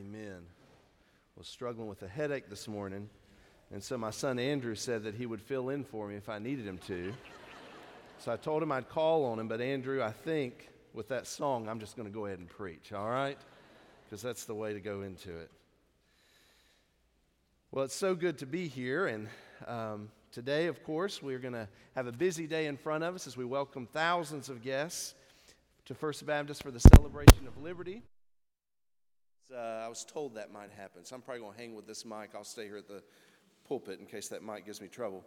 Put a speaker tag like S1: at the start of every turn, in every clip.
S1: Amen. Was struggling with a headache this morning, and so my son Andrew said that he would fill in for me if I needed him to. So I told him I'd call on him, but Andrew, I think with that song, I'm just going to go ahead and preach, all right? Because that's the way to go into it. Well, it's so good to be here, and um, today, of course, we're going to have a busy day in front of us as we welcome thousands of guests to First Baptist for the celebration of liberty. Uh, I was told that might happen, so I'm probably going to hang with this mic. I'll stay here at the pulpit in case that mic gives me trouble.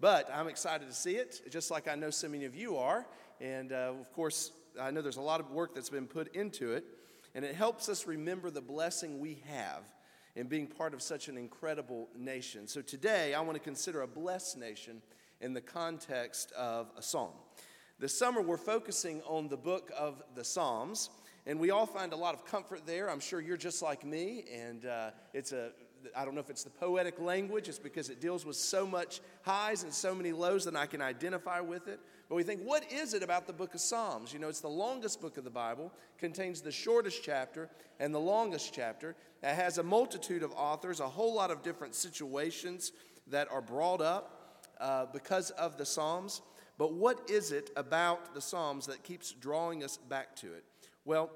S1: But I'm excited to see it, just like I know so many of you are. And uh, of course, I know there's a lot of work that's been put into it, and it helps us remember the blessing we have in being part of such an incredible nation. So today, I want to consider a blessed nation in the context of a psalm. This summer, we're focusing on the book of the Psalms. And we all find a lot of comfort there. I'm sure you're just like me. And uh, it's a, I don't know if it's the poetic language, it's because it deals with so much highs and so many lows that I can identify with it. But we think, what is it about the book of Psalms? You know, it's the longest book of the Bible, contains the shortest chapter and the longest chapter. It has a multitude of authors, a whole lot of different situations that are brought up uh, because of the Psalms. But what is it about the Psalms that keeps drawing us back to it? Well,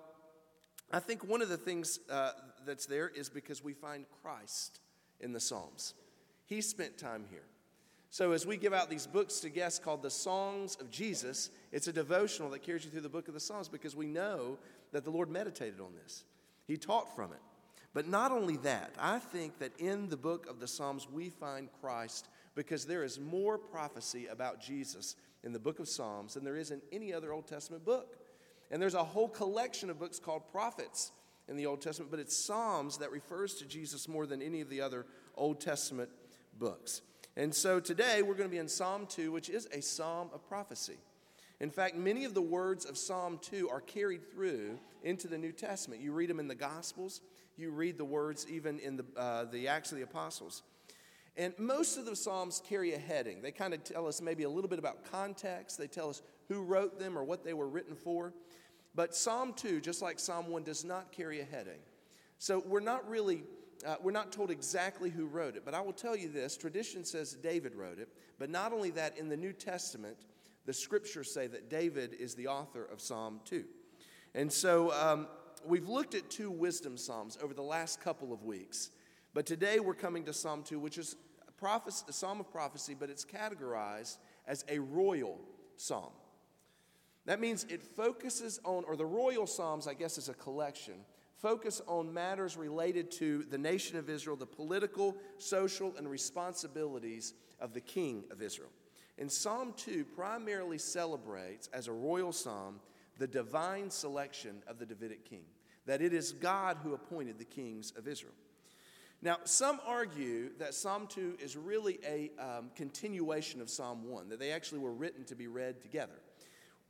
S1: I think one of the things uh, that's there is because we find Christ in the Psalms. He spent time here. So, as we give out these books to guests called the Songs of Jesus, it's a devotional that carries you through the book of the Psalms because we know that the Lord meditated on this. He taught from it. But not only that, I think that in the book of the Psalms we find Christ because there is more prophecy about Jesus in the book of Psalms than there is in any other Old Testament book. And there's a whole collection of books called prophets in the Old Testament, but it's Psalms that refers to Jesus more than any of the other Old Testament books. And so today we're going to be in Psalm 2, which is a psalm of prophecy. In fact, many of the words of Psalm 2 are carried through into the New Testament. You read them in the Gospels, you read the words even in the, uh, the Acts of the Apostles. And most of the Psalms carry a heading. They kind of tell us maybe a little bit about context, they tell us who wrote them or what they were written for. But Psalm 2, just like Psalm 1, does not carry a heading. So we're not really, uh, we're not told exactly who wrote it. But I will tell you this tradition says David wrote it. But not only that, in the New Testament, the scriptures say that David is the author of Psalm 2. And so um, we've looked at two wisdom psalms over the last couple of weeks. But today we're coming to Psalm 2, which is a, prophecy, a psalm of prophecy, but it's categorized as a royal psalm. That means it focuses on, or the royal Psalms, I guess, is a collection, focus on matters related to the nation of Israel, the political, social, and responsibilities of the king of Israel. And Psalm 2 primarily celebrates, as a royal psalm, the divine selection of the Davidic king, that it is God who appointed the kings of Israel. Now, some argue that Psalm 2 is really a um, continuation of Psalm 1, that they actually were written to be read together.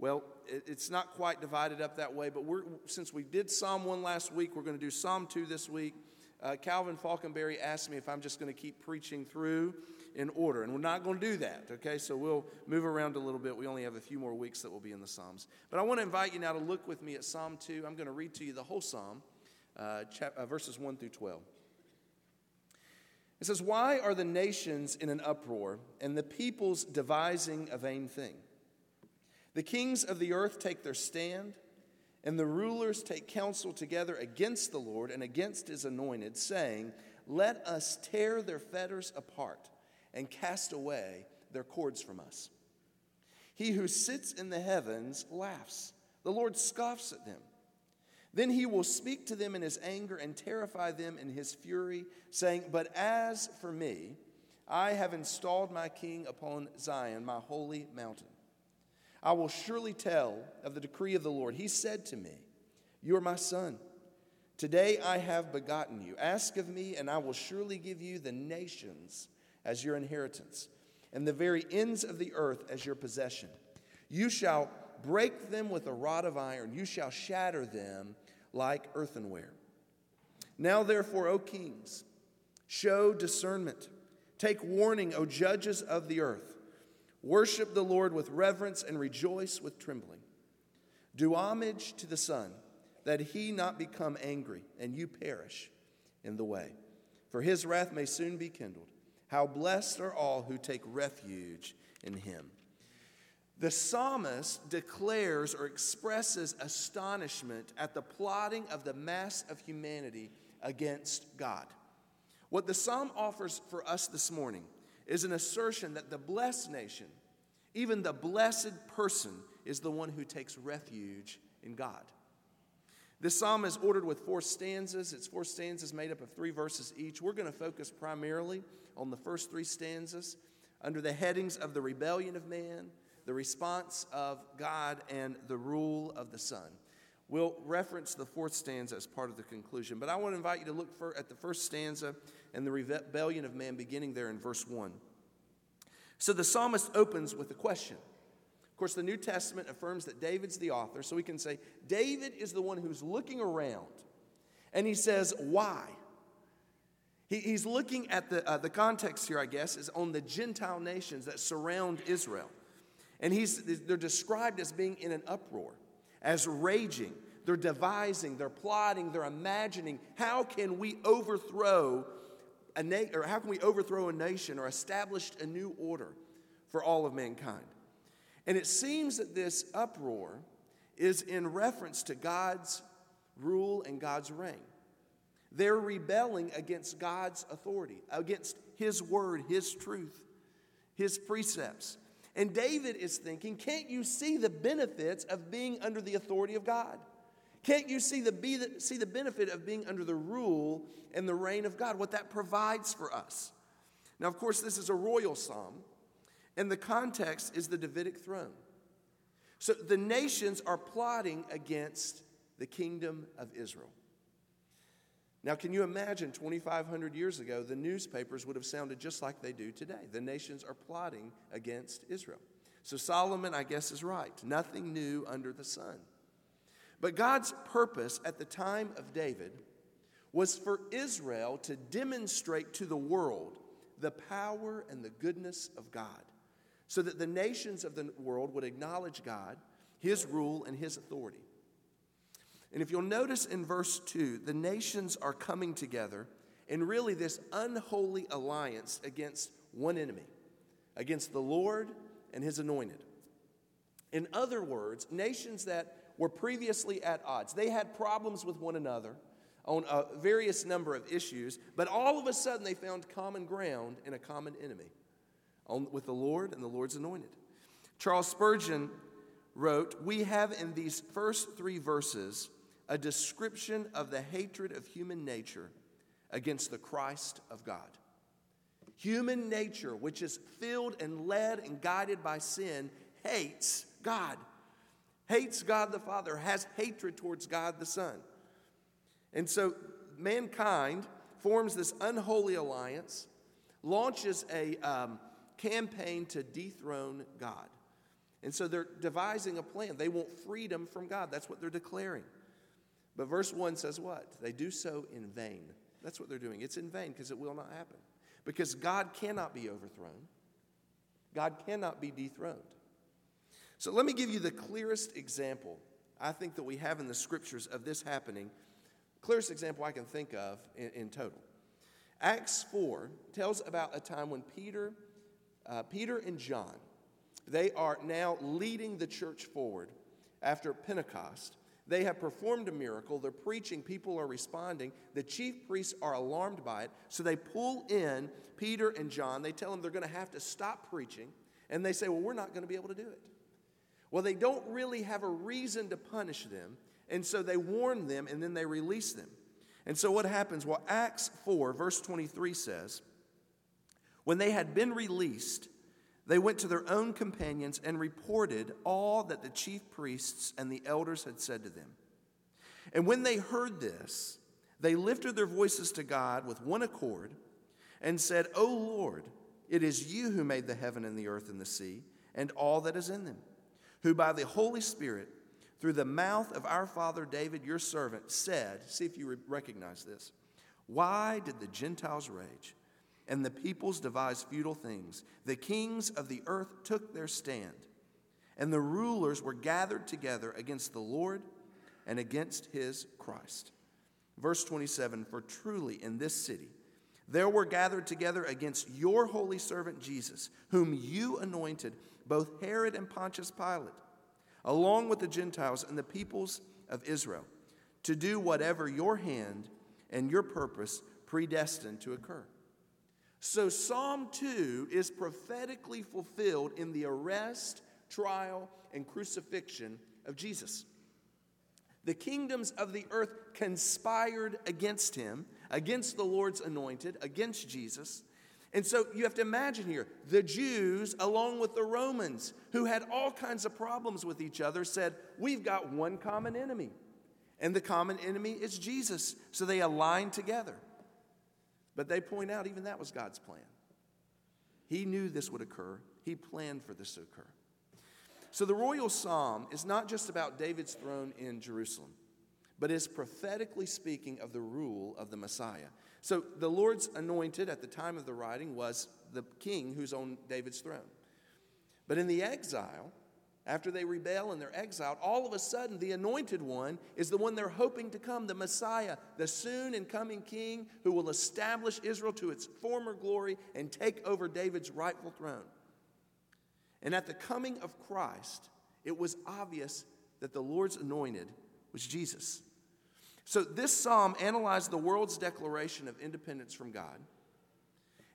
S1: Well, it's not quite divided up that way, but we're, since we did Psalm 1 last week, we're going to do Psalm 2 this week. Uh, Calvin Falconberry asked me if I'm just going to keep preaching through in order, and we're not going to do that, okay? So we'll move around a little bit. We only have a few more weeks that will be in the Psalms. But I want to invite you now to look with me at Psalm 2. I'm going to read to you the whole Psalm, uh, chap- uh, verses 1 through 12. It says, Why are the nations in an uproar and the peoples devising a vain thing? The kings of the earth take their stand, and the rulers take counsel together against the Lord and against his anointed, saying, Let us tear their fetters apart and cast away their cords from us. He who sits in the heavens laughs, the Lord scoffs at them. Then he will speak to them in his anger and terrify them in his fury, saying, But as for me, I have installed my king upon Zion, my holy mountain. I will surely tell of the decree of the Lord. He said to me, You are my son. Today I have begotten you. Ask of me, and I will surely give you the nations as your inheritance, and the very ends of the earth as your possession. You shall break them with a rod of iron, you shall shatter them like earthenware. Now, therefore, O kings, show discernment. Take warning, O judges of the earth. Worship the Lord with reverence and rejoice with trembling. Do homage to the Son, that he not become angry and you perish, in the way, for his wrath may soon be kindled. How blessed are all who take refuge in him. The psalmist declares or expresses astonishment at the plotting of the mass of humanity against God. What the psalm offers for us this morning is an assertion that the blessed nation, even the blessed person, is the one who takes refuge in God. This psalm is ordered with four stanzas. It's four stanzas made up of three verses each. We're going to focus primarily on the first three stanzas under the headings of the rebellion of man, the response of God, and the rule of the Son. We'll reference the fourth stanza as part of the conclusion, but I want to invite you to look for, at the first stanza and the rebellion of man beginning there in verse 1. So the psalmist opens with a question Of course, the New Testament affirms that David's the author, so we can say David is the one who's looking around and he says, Why? He, he's looking at the, uh, the context here, I guess, is on the Gentile nations that surround Israel. And he's, they're described as being in an uproar, as raging. They're devising, they're plotting, they're imagining how can we overthrow a na- or how can we overthrow a nation or establish a new order for all of mankind. And it seems that this uproar is in reference to God's rule and God's reign. They're rebelling against God's authority, against His word, His truth, His precepts. And David is thinking, can't you see the benefits of being under the authority of God? Can't you see the, be the, see the benefit of being under the rule and the reign of God, what that provides for us? Now, of course, this is a royal psalm, and the context is the Davidic throne. So the nations are plotting against the kingdom of Israel. Now, can you imagine 2,500 years ago, the newspapers would have sounded just like they do today? The nations are plotting against Israel. So Solomon, I guess, is right. Nothing new under the sun. But God's purpose at the time of David was for Israel to demonstrate to the world the power and the goodness of God so that the nations of the world would acknowledge God, His rule, and His authority. And if you'll notice in verse 2, the nations are coming together in really this unholy alliance against one enemy, against the Lord and His anointed. In other words, nations that were previously at odds, they had problems with one another on a various number of issues, but all of a sudden they found common ground in a common enemy with the Lord and the Lord's anointed. Charles Spurgeon wrote, We have in these first three verses a description of the hatred of human nature against the Christ of God. Human nature, which is filled and led and guided by sin, hates God, hates God the Father, has hatred towards God the Son. And so mankind forms this unholy alliance, launches a, um, campaign to dethrone God. And so they're devising a plan. They want freedom from God. That's what they're declaring. But verse 1 says what? They do so in vain. That's what they're doing. It's in vain because it will not happen. Because God cannot be overthrown, God cannot be dethroned. So let me give you the clearest example I think that we have in the scriptures of this happening. Clearest example I can think of in, in total. Acts 4 tells about a time when Peter uh, Peter and John, they are now leading the church forward after Pentecost. They have performed a miracle. They're preaching. People are responding. The chief priests are alarmed by it. So they pull in Peter and John. They tell them they're going to have to stop preaching. And they say, Well, we're not going to be able to do it. Well, they don't really have a reason to punish them. And so they warn them and then they release them. And so what happens? Well, Acts 4, verse 23 says, when they had been released, they went to their own companions and reported all that the chief priests and the elders had said to them. And when they heard this, they lifted their voices to God with one accord and said, O Lord, it is you who made the heaven and the earth and the sea and all that is in them, who by the Holy Spirit, through the mouth of our father David, your servant, said, See if you recognize this. Why did the Gentiles rage? and the peoples devise futile things. The kings of the earth took their stand, and the rulers were gathered together against the Lord and against his Christ. Verse 27 For truly in this city there were gathered together against your holy servant Jesus, whom you anointed, both Herod and Pontius Pilate, along with the Gentiles and the peoples of Israel, to do whatever your hand and your purpose predestined to occur. So, Psalm 2 is prophetically fulfilled in the arrest, trial, and crucifixion of Jesus. The kingdoms of the earth conspired against him, against the Lord's anointed, against Jesus. And so you have to imagine here the Jews, along with the Romans, who had all kinds of problems with each other, said, We've got one common enemy. And the common enemy is Jesus. So they aligned together. But they point out even that was God's plan. He knew this would occur, He planned for this to occur. So the royal psalm is not just about David's throne in Jerusalem, but is prophetically speaking of the rule of the Messiah. So the Lord's anointed at the time of the writing was the king who's on David's throne. But in the exile, after they rebel and they're exiled, all of a sudden the anointed one is the one they're hoping to come, the Messiah, the soon and coming king who will establish Israel to its former glory and take over David's rightful throne. And at the coming of Christ, it was obvious that the Lord's anointed was Jesus. So this psalm analyzed the world's declaration of independence from God.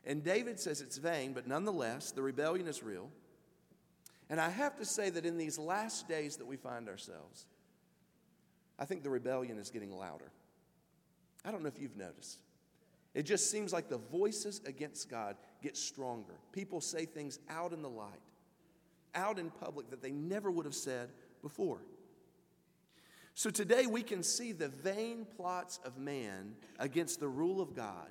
S1: And David says it's vain, but nonetheless, the rebellion is real. And I have to say that in these last days that we find ourselves, I think the rebellion is getting louder. I don't know if you've noticed. It just seems like the voices against God get stronger. People say things out in the light out in public that they never would have said before. So today we can see the vain plots of man against the rule of God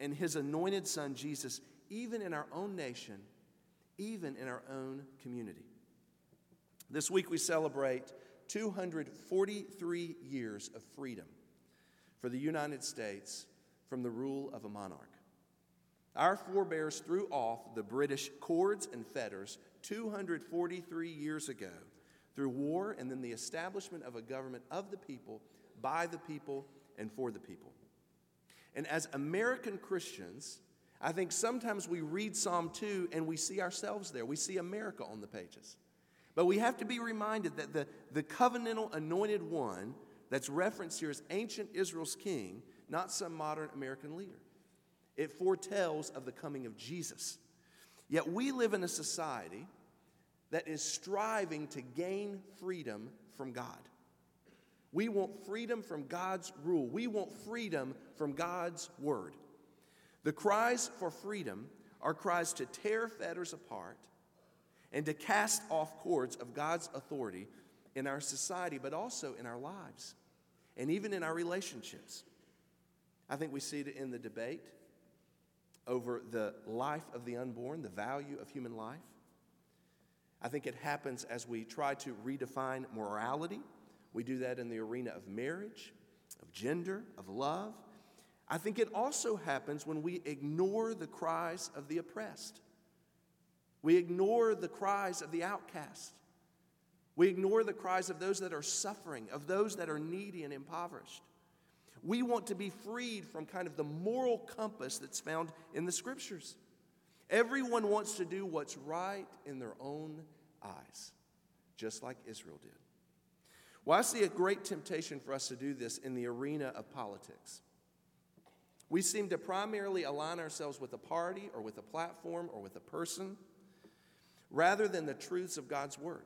S1: and his anointed son Jesus, even in our own nation, even in our own community. This week we celebrate 243 years of freedom for the United States from the rule of a monarch. Our forebears threw off the British cords and fetters 243 years ago through war and then the establishment of a government of the people, by the people, and for the people. And as American Christians, I think sometimes we read Psalm 2 and we see ourselves there. We see America on the pages. But we have to be reminded that the, the covenantal anointed one that's referenced here is ancient Israel's king, not some modern American leader. It foretells of the coming of Jesus. Yet we live in a society that is striving to gain freedom from God. We want freedom from God's rule. We want freedom from God's word. The cries for freedom are cries to tear fetters apart and to cast off cords of God's authority in our society, but also in our lives and even in our relationships. I think we see it in the debate over the life of the unborn, the value of human life. I think it happens as we try to redefine morality. We do that in the arena of marriage, of gender, of love. I think it also happens when we ignore the cries of the oppressed. We ignore the cries of the outcast. We ignore the cries of those that are suffering, of those that are needy and impoverished. We want to be freed from kind of the moral compass that's found in the scriptures. Everyone wants to do what's right in their own eyes, just like Israel did. Well, I see a great temptation for us to do this in the arena of politics. We seem to primarily align ourselves with a party or with a platform or with a person rather than the truths of God's Word.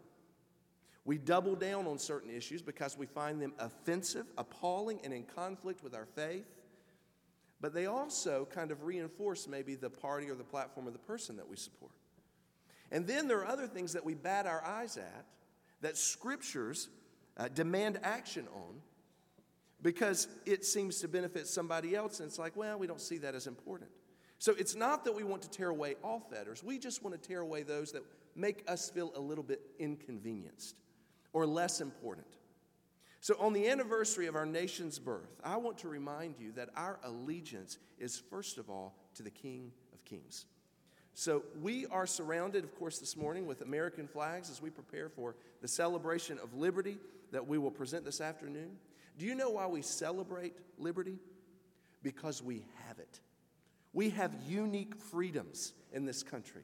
S1: We double down on certain issues because we find them offensive, appalling, and in conflict with our faith. But they also kind of reinforce maybe the party or the platform or the person that we support. And then there are other things that we bat our eyes at that scriptures uh, demand action on because it seems to benefit somebody else. And it's like, well, we don't see that as important. So it's not that we want to tear away all fetters, we just want to tear away those that make us feel a little bit inconvenienced or less important. So, on the anniversary of our nation's birth, I want to remind you that our allegiance is, first of all, to the King of Kings. So, we are surrounded, of course, this morning with American flags as we prepare for the celebration of liberty that we will present this afternoon. Do you know why we celebrate liberty? Because we have it. We have unique freedoms in this country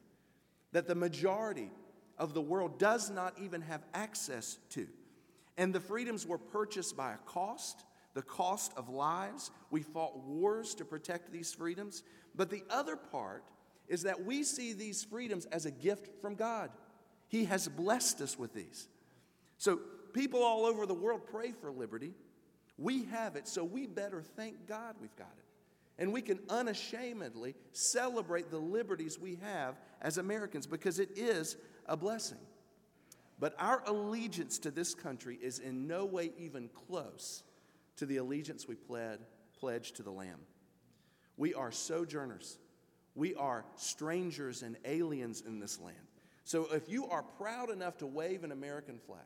S1: that the majority of the world does not even have access to. And the freedoms were purchased by a cost, the cost of lives. We fought wars to protect these freedoms. But the other part is that we see these freedoms as a gift from God. He has blessed us with these. So people all over the world pray for liberty. We have it, so we better thank God we've got it. And we can unashamedly celebrate the liberties we have as Americans because it is a blessing. But our allegiance to this country is in no way even close to the allegiance we pled, pledged to the Lamb. We are sojourners. We are strangers and aliens in this land. So if you are proud enough to wave an American flag,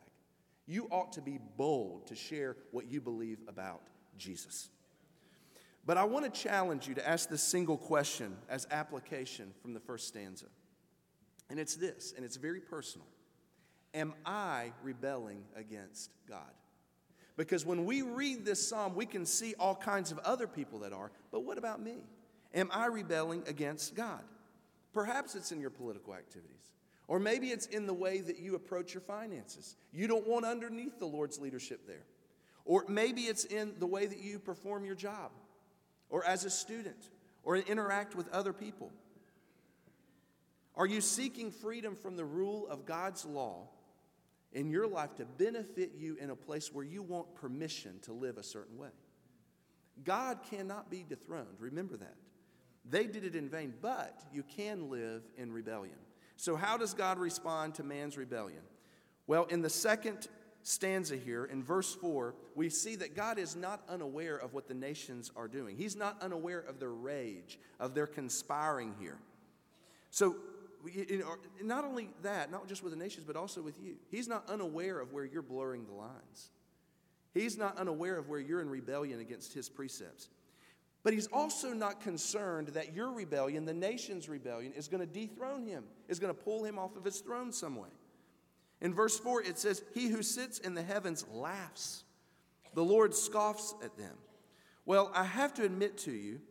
S1: you ought to be bold to share what you believe about Jesus. But I want to challenge you to ask this single question as application from the first stanza. And it's this, and it's very personal Am I rebelling against God? Because when we read this psalm, we can see all kinds of other people that are, but what about me? Am I rebelling against God? Perhaps it's in your political activities. Or maybe it's in the way that you approach your finances. You don't want underneath the Lord's leadership there. Or maybe it's in the way that you perform your job, or as a student, or interact with other people. Are you seeking freedom from the rule of God's law in your life to benefit you in a place where you want permission to live a certain way? God cannot be dethroned. Remember that. They did it in vain, but you can live in rebellion. So, how does God respond to man's rebellion? Well, in the second stanza here, in verse 4, we see that God is not unaware of what the nations are doing. He's not unaware of their rage, of their conspiring here. So, not only that, not just with the nations, but also with you. He's not unaware of where you're blurring the lines. He's not unaware of where you're in rebellion against his precepts. But he's also not concerned that your rebellion, the nation's rebellion, is going to dethrone him, is going to pull him off of his throne some way. In verse 4, it says, He who sits in the heavens laughs, the Lord scoffs at them. Well, I have to admit to you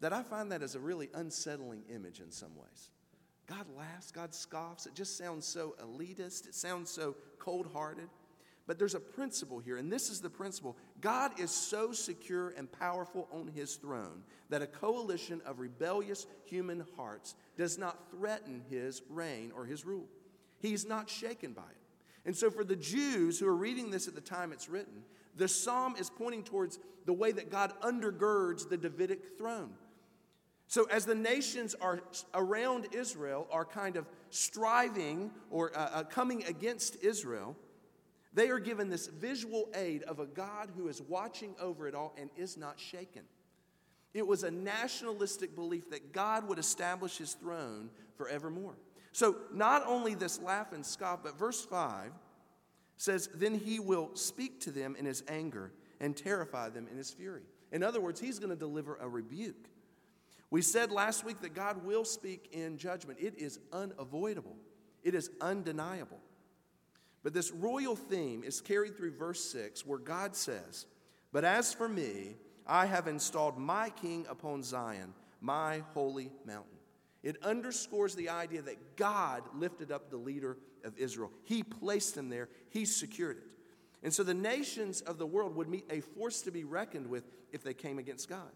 S1: that I find that as a really unsettling image in some ways. God laughs, God scoffs. It just sounds so elitist, it sounds so cold hearted. But there's a principle here, and this is the principle God is so secure and powerful on his throne that a coalition of rebellious human hearts does not threaten his reign or his rule. He's not shaken by it. And so, for the Jews who are reading this at the time it's written, the psalm is pointing towards the way that God undergirds the Davidic throne. So, as the nations are around Israel are kind of striving or uh, uh, coming against Israel, they are given this visual aid of a God who is watching over it all and is not shaken. It was a nationalistic belief that God would establish his throne forevermore. So, not only this laugh and scoff, but verse 5 says, Then he will speak to them in his anger and terrify them in his fury. In other words, he's going to deliver a rebuke. We said last week that God will speak in judgment, it is unavoidable, it is undeniable. But this royal theme is carried through verse 6, where God says, But as for me, I have installed my king upon Zion, my holy mountain. It underscores the idea that God lifted up the leader of Israel. He placed him there, He secured it. And so the nations of the world would meet a force to be reckoned with if they came against God.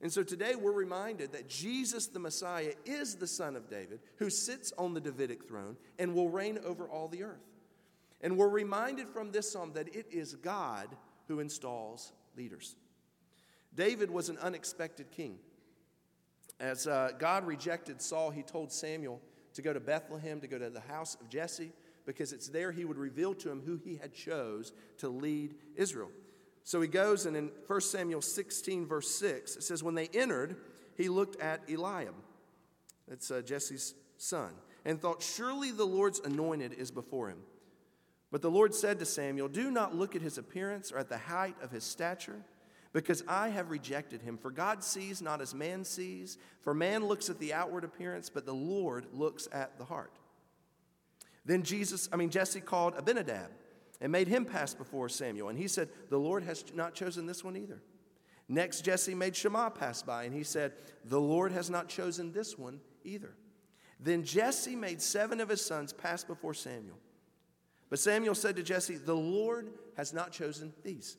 S1: And so today we're reminded that Jesus the Messiah is the Son of David who sits on the Davidic throne and will reign over all the earth. And we're reminded from this psalm that it is God who installs leaders. David was an unexpected king. As uh, God rejected Saul, he told Samuel to go to Bethlehem, to go to the house of Jesse, because it's there he would reveal to him who he had chose to lead Israel. So he goes, and in 1 Samuel 16, verse 6, it says, When they entered, he looked at Eliab, that's uh, Jesse's son, and thought, Surely the Lord's anointed is before him. But the Lord said to Samuel, Do not look at his appearance or at the height of his stature, because I have rejected him. For God sees not as man sees, for man looks at the outward appearance, but the Lord looks at the heart. Then Jesus, I mean Jesse called Abinadab and made him pass before Samuel. And he said, The Lord has not chosen this one either. Next, Jesse made Shammah pass by, and he said, The Lord has not chosen this one either. Then Jesse made seven of his sons pass before Samuel. But Samuel said to Jesse, The Lord has not chosen these.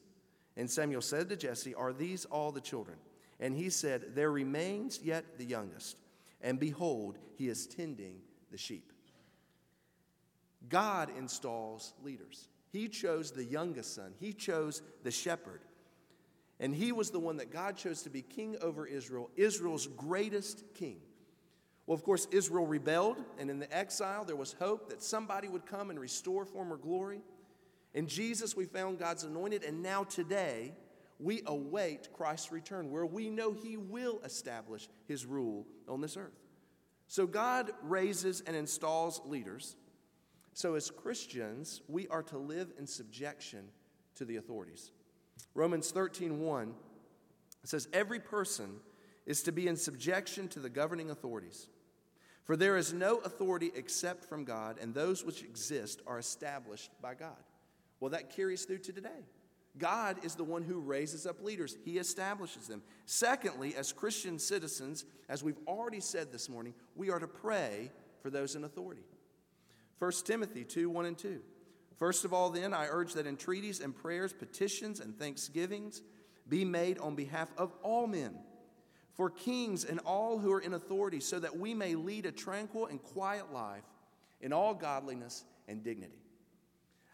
S1: And Samuel said to Jesse, Are these all the children? And he said, There remains yet the youngest, and behold, he is tending the sheep. God installs leaders. He chose the youngest son, he chose the shepherd. And he was the one that God chose to be king over Israel, Israel's greatest king. Well, of course, Israel rebelled, and in the exile, there was hope that somebody would come and restore former glory. In Jesus, we found God's anointed, and now today, we await Christ's return, where we know He will establish His rule on this earth. So, God raises and installs leaders. So, as Christians, we are to live in subjection to the authorities. Romans 13 1 says, Every person is to be in subjection to the governing authorities. For there is no authority except from God, and those which exist are established by God. Well, that carries through to today. God is the one who raises up leaders, He establishes them. Secondly, as Christian citizens, as we've already said this morning, we are to pray for those in authority. 1 Timothy 2 1 and 2. First of all, then, I urge that entreaties and prayers, petitions and thanksgivings be made on behalf of all men, for kings and all who are in authority, so that we may lead a tranquil and quiet life in all godliness and dignity.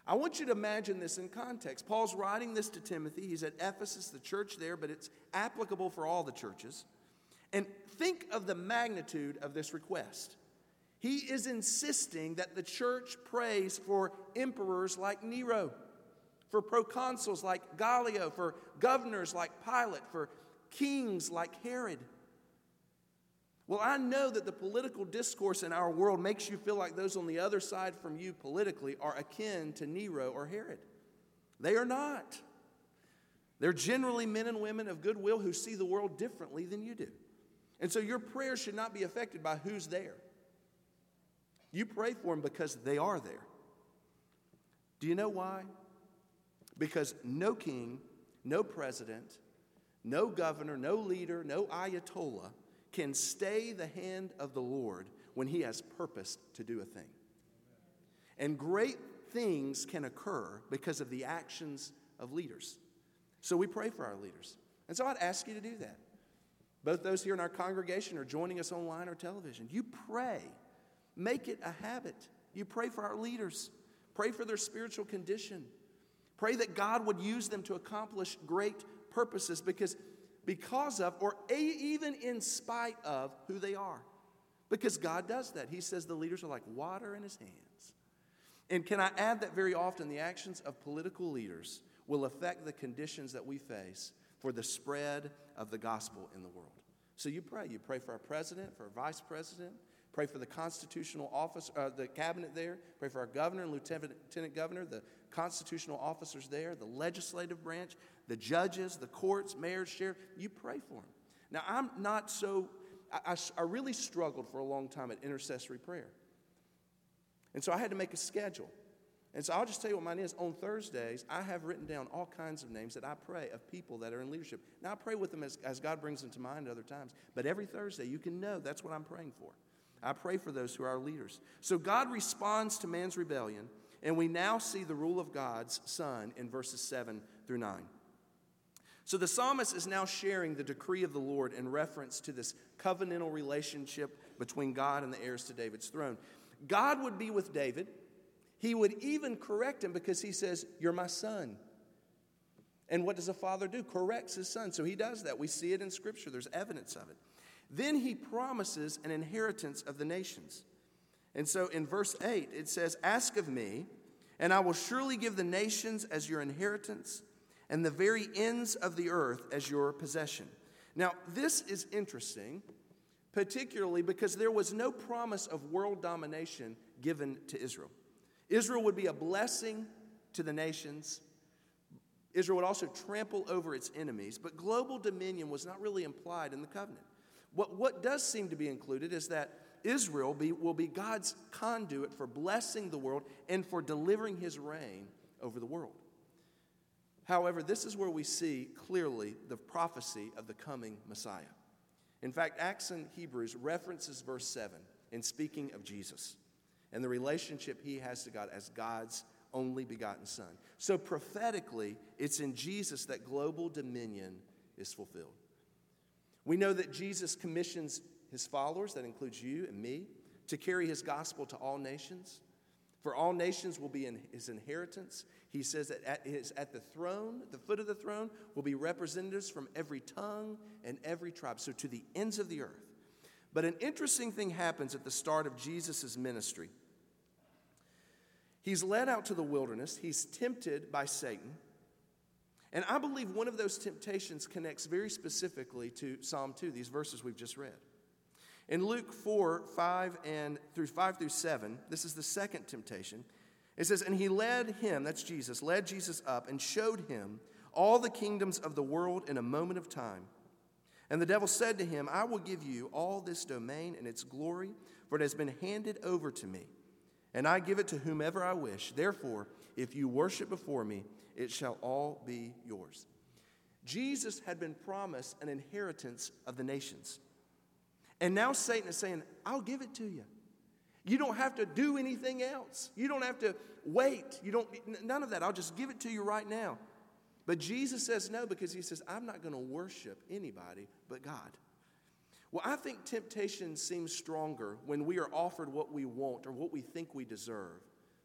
S1: I want you to imagine this in context. Paul's writing this to Timothy. He's at Ephesus, the church there, but it's applicable for all the churches. And think of the magnitude of this request. He is insisting that the church prays for emperors like Nero, for proconsuls like Gallio, for governors like Pilate, for kings like Herod. Well, I know that the political discourse in our world makes you feel like those on the other side from you politically are akin to Nero or Herod. They are not. They're generally men and women of goodwill who see the world differently than you do. And so your prayers should not be affected by who's there. You pray for them because they are there. Do you know why? Because no king, no president, no governor, no leader, no ayatollah can stay the hand of the Lord when he has purposed to do a thing. And great things can occur because of the actions of leaders. So we pray for our leaders. And so I'd ask you to do that. Both those here in our congregation or joining us online or television, you pray. Make it a habit. You pray for our leaders, pray for their spiritual condition. Pray that God would use them to accomplish great purposes because because of, or even in spite of who they are. Because God does that. He says the leaders are like water in his hands. And can I add that very often the actions of political leaders will affect the conditions that we face for the spread of the gospel in the world? So you pray. You pray for our president, for our vice president, pray for the constitutional office, uh, the cabinet there, pray for our governor and lieutenant, lieutenant governor, the constitutional officers there, the legislative branch, the judges, the courts, mayors, sheriff, you pray for them. Now, I'm not so, I, I, I really struggled for a long time at intercessory prayer. And so I had to make a schedule. And so I'll just tell you what mine is. On Thursdays, I have written down all kinds of names that I pray of people that are in leadership. Now, I pray with them as, as God brings them to mind at other times. But every Thursday, you can know that's what I'm praying for. I pray for those who are our leaders. So God responds to man's rebellion, and we now see the rule of God's Son in verses 7 through 9. So the psalmist is now sharing the decree of the Lord in reference to this covenantal relationship between God and the heirs to David's throne. God would be with David. He would even correct him because he says, You're my son. And what does a father do? Corrects his son. So he does that. We see it in Scripture, there's evidence of it. Then he promises an inheritance of the nations. And so in verse 8, it says, Ask of me, and I will surely give the nations as your inheritance and the very ends of the earth as your possession. Now, this is interesting, particularly because there was no promise of world domination given to Israel. Israel would be a blessing to the nations. Israel would also trample over its enemies, but global dominion was not really implied in the covenant. What, what does seem to be included is that Israel be, will be God's conduit for blessing the world and for delivering his reign over the world. However, this is where we see clearly the prophecy of the coming Messiah. In fact, Acts and Hebrews references verse 7 in speaking of Jesus and the relationship he has to God as God's only begotten Son. So prophetically, it's in Jesus that global dominion is fulfilled. We know that Jesus commissions his followers, that includes you and me, to carry his gospel to all nations. For all nations will be in his inheritance. He says that at, his, at the throne, at the foot of the throne, will be representatives from every tongue and every tribe, so to the ends of the earth. But an interesting thing happens at the start of Jesus' ministry. He's led out to the wilderness, he's tempted by Satan. And I believe one of those temptations connects very specifically to Psalm 2, these verses we've just read. In Luke 4, 5 and through 5 through 7, this is the second temptation. It says, And he led him, that's Jesus, led Jesus up and showed him all the kingdoms of the world in a moment of time. And the devil said to him, I will give you all this domain and its glory, for it has been handed over to me, and I give it to whomever I wish. Therefore, if you worship before me, it shall all be yours. Jesus had been promised an inheritance of the nations. And now Satan is saying, I'll give it to you. You don't have to do anything else. You don't have to wait. You don't none of that. I'll just give it to you right now. But Jesus says no because he says, I'm not going to worship anybody but God. Well, I think temptation seems stronger when we are offered what we want or what we think we deserve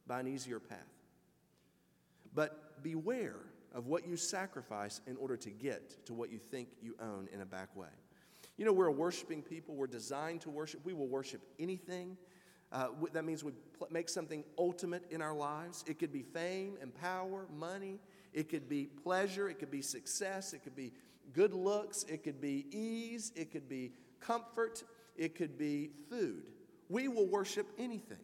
S1: by an easier path. But beware of what you sacrifice in order to get to what you think you own in a back way. You know, we're a worshiping people. We're designed to worship. We will worship anything. Uh, that means we pl- make something ultimate in our lives. It could be fame and power, money. It could be pleasure. It could be success. It could be good looks. It could be ease. It could be comfort. It could be food. We will worship anything.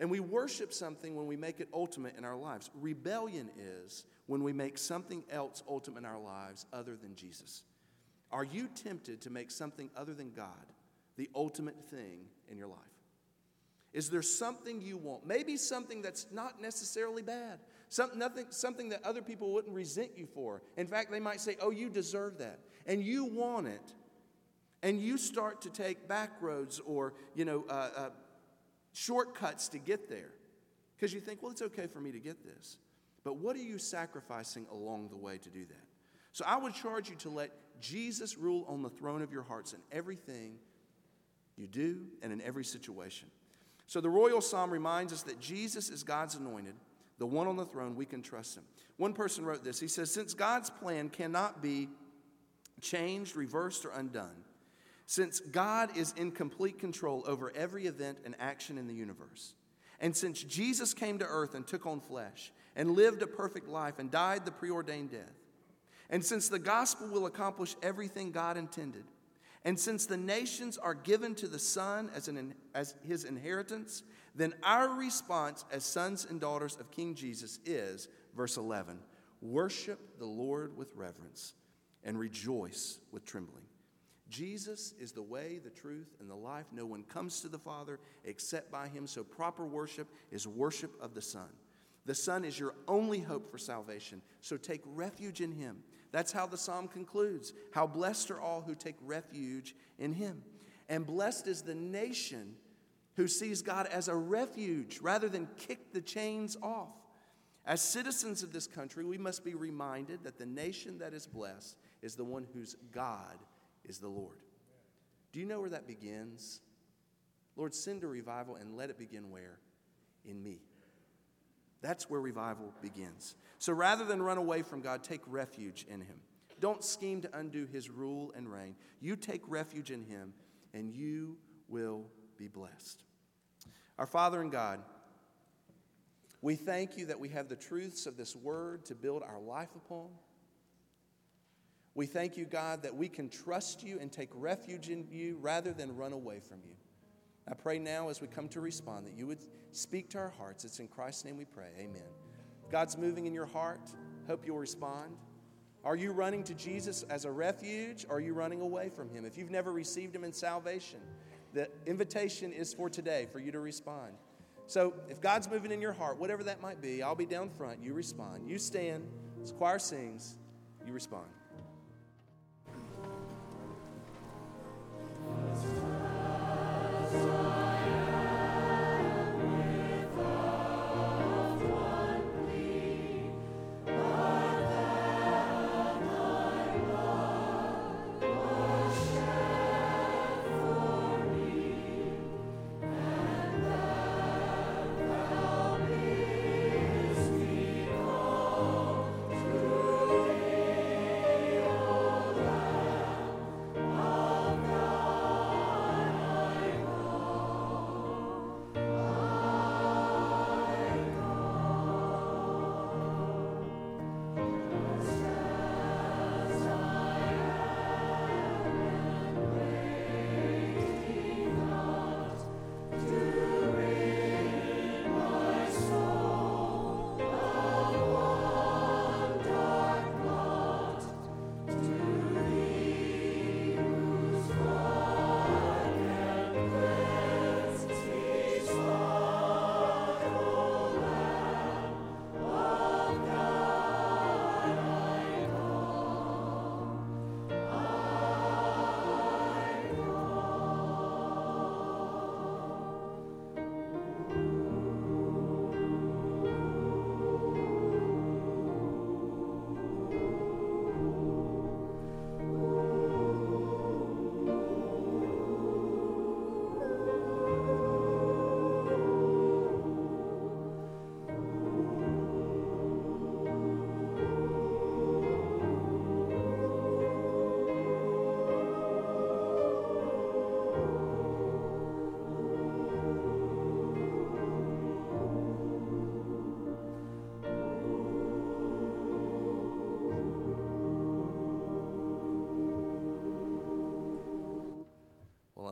S1: And we worship something when we make it ultimate in our lives. Rebellion is when we make something else ultimate in our lives other than Jesus. Are you tempted to make something other than God the ultimate thing in your life? Is there something you want? Maybe something that's not necessarily bad. Some, nothing, something that other people wouldn't resent you for. In fact, they might say, Oh, you deserve that. And you want it. And you start to take back roads or, you know, uh, uh, shortcuts to get there. Because you think, well, it's okay for me to get this. But what are you sacrificing along the way to do that? So I would charge you to let Jesus rule on the throne of your hearts in everything you do and in every situation. So the royal psalm reminds us that Jesus is God's anointed, the one on the throne, we can trust him. One person wrote this. He says, Since God's plan cannot be changed, reversed, or undone, since God is in complete control over every event and action in the universe, and since Jesus came to earth and took on flesh and lived a perfect life and died the preordained death, and since the gospel will accomplish everything God intended, and since the nations are given to the Son as, an, as his inheritance, then our response as sons and daughters of King Jesus is, verse 11, worship the Lord with reverence and rejoice with trembling. Jesus is the way, the truth, and the life. No one comes to the Father except by him. So, proper worship is worship of the Son. The Son is your only hope for salvation. So, take refuge in him. That's how the psalm concludes. How blessed are all who take refuge in him. And blessed is the nation who sees God as a refuge rather than kick the chains off. As citizens of this country, we must be reminded that the nation that is blessed is the one whose God is the Lord. Do you know where that begins? Lord, send a revival and let it begin where? In me. That's where revival begins. So rather than run away from God, take refuge in Him. Don't scheme to undo His rule and reign. You take refuge in Him, and you will be blessed. Our Father and God, we thank you that we have the truths of this word to build our life upon. We thank you, God, that we can trust you and take refuge in you rather than run away from you. I pray now as we come to respond that you would speak to our hearts. It's in Christ's name we pray. Amen. God's moving in your heart. Hope you'll respond. Are you running to Jesus as a refuge or are you running away from him? If you've never received him in salvation, the invitation is for today for you to respond. So if God's moving in your heart, whatever that might be, I'll be down front. You respond. You stand. As choir sings, you respond.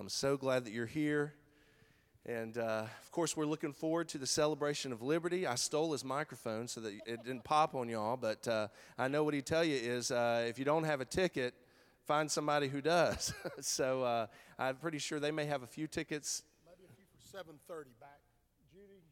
S1: I'm so glad that you're here. And uh, of course, we're looking forward to the celebration of liberty. I stole his microphone so that it didn't pop on y'all, but uh, I know what he'd tell you is uh, if you don't have a ticket, find somebody who does. so uh, I'm pretty sure they may have a few tickets.
S2: Maybe a few for 7:30 back. Judy,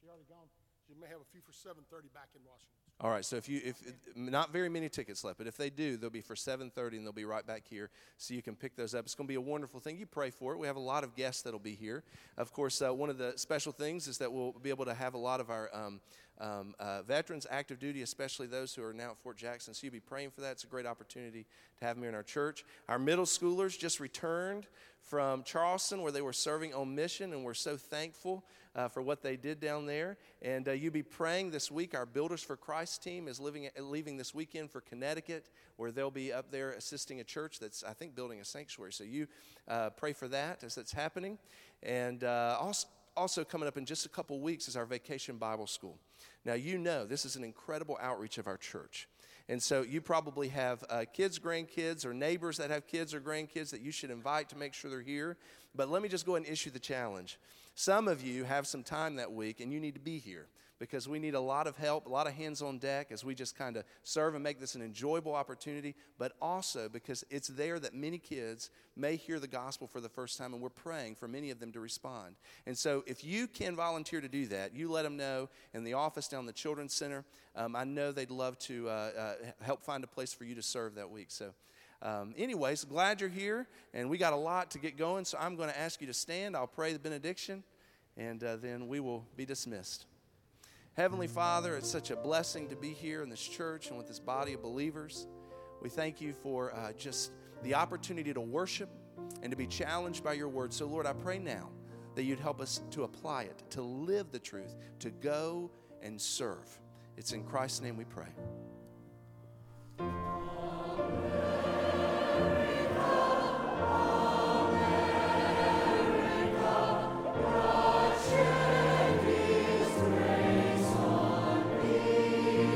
S2: she already gone. She may have a few for 7:30 back in Washington.
S1: All right, so if you if not very many tickets left, but if they do, they'll be for 7:30 and they'll be right back here, so you can pick those up. It's going to be a wonderful thing. You pray for it. We have a lot of guests that'll be here. Of course, uh, one of the special things is that we'll be able to have a lot of our um, um, uh, veterans, active duty, especially those who are now at Fort Jackson. So you'll be praying for that. It's a great opportunity to have them here in our church. Our middle schoolers just returned from Charleston, where they were serving on mission, and we're so thankful uh, for what they did down there. And uh, you be praying this week. Our Builders for Christ team is living, leaving this weekend for Connecticut, where they'll be up there assisting a church that's, I think, building a sanctuary. So you uh, pray for that as that's happening. And uh, also, also coming up in just a couple weeks is our Vacation Bible School. Now, you know this is an incredible outreach of our church. And so you probably have uh, kids, grandkids, or neighbors that have kids or grandkids that you should invite to make sure they're here. But let me just go and issue the challenge. Some of you have some time that week and you need to be here because we need a lot of help, a lot of hands on deck as we just kind of serve and make this an enjoyable opportunity, but also because it's there that many kids may hear the gospel for the first time, and we're praying for many of them to respond. And so, if you can volunteer to do that, you let them know in the office down the Children's Center. Um, I know they'd love to uh, uh, help find a place for you to serve that week. So, um, anyways, glad you're here, and we got a lot to get going, so I'm going to ask you to stand. I'll pray the benediction, and uh, then we will be dismissed. Heavenly Father, it's such a blessing to be here in this church and with this body of believers. We thank you for uh, just the opportunity to worship and to be challenged by your word. So, Lord, I pray now that you'd help us to apply it, to live the truth, to go and serve. It's in Christ's name we pray.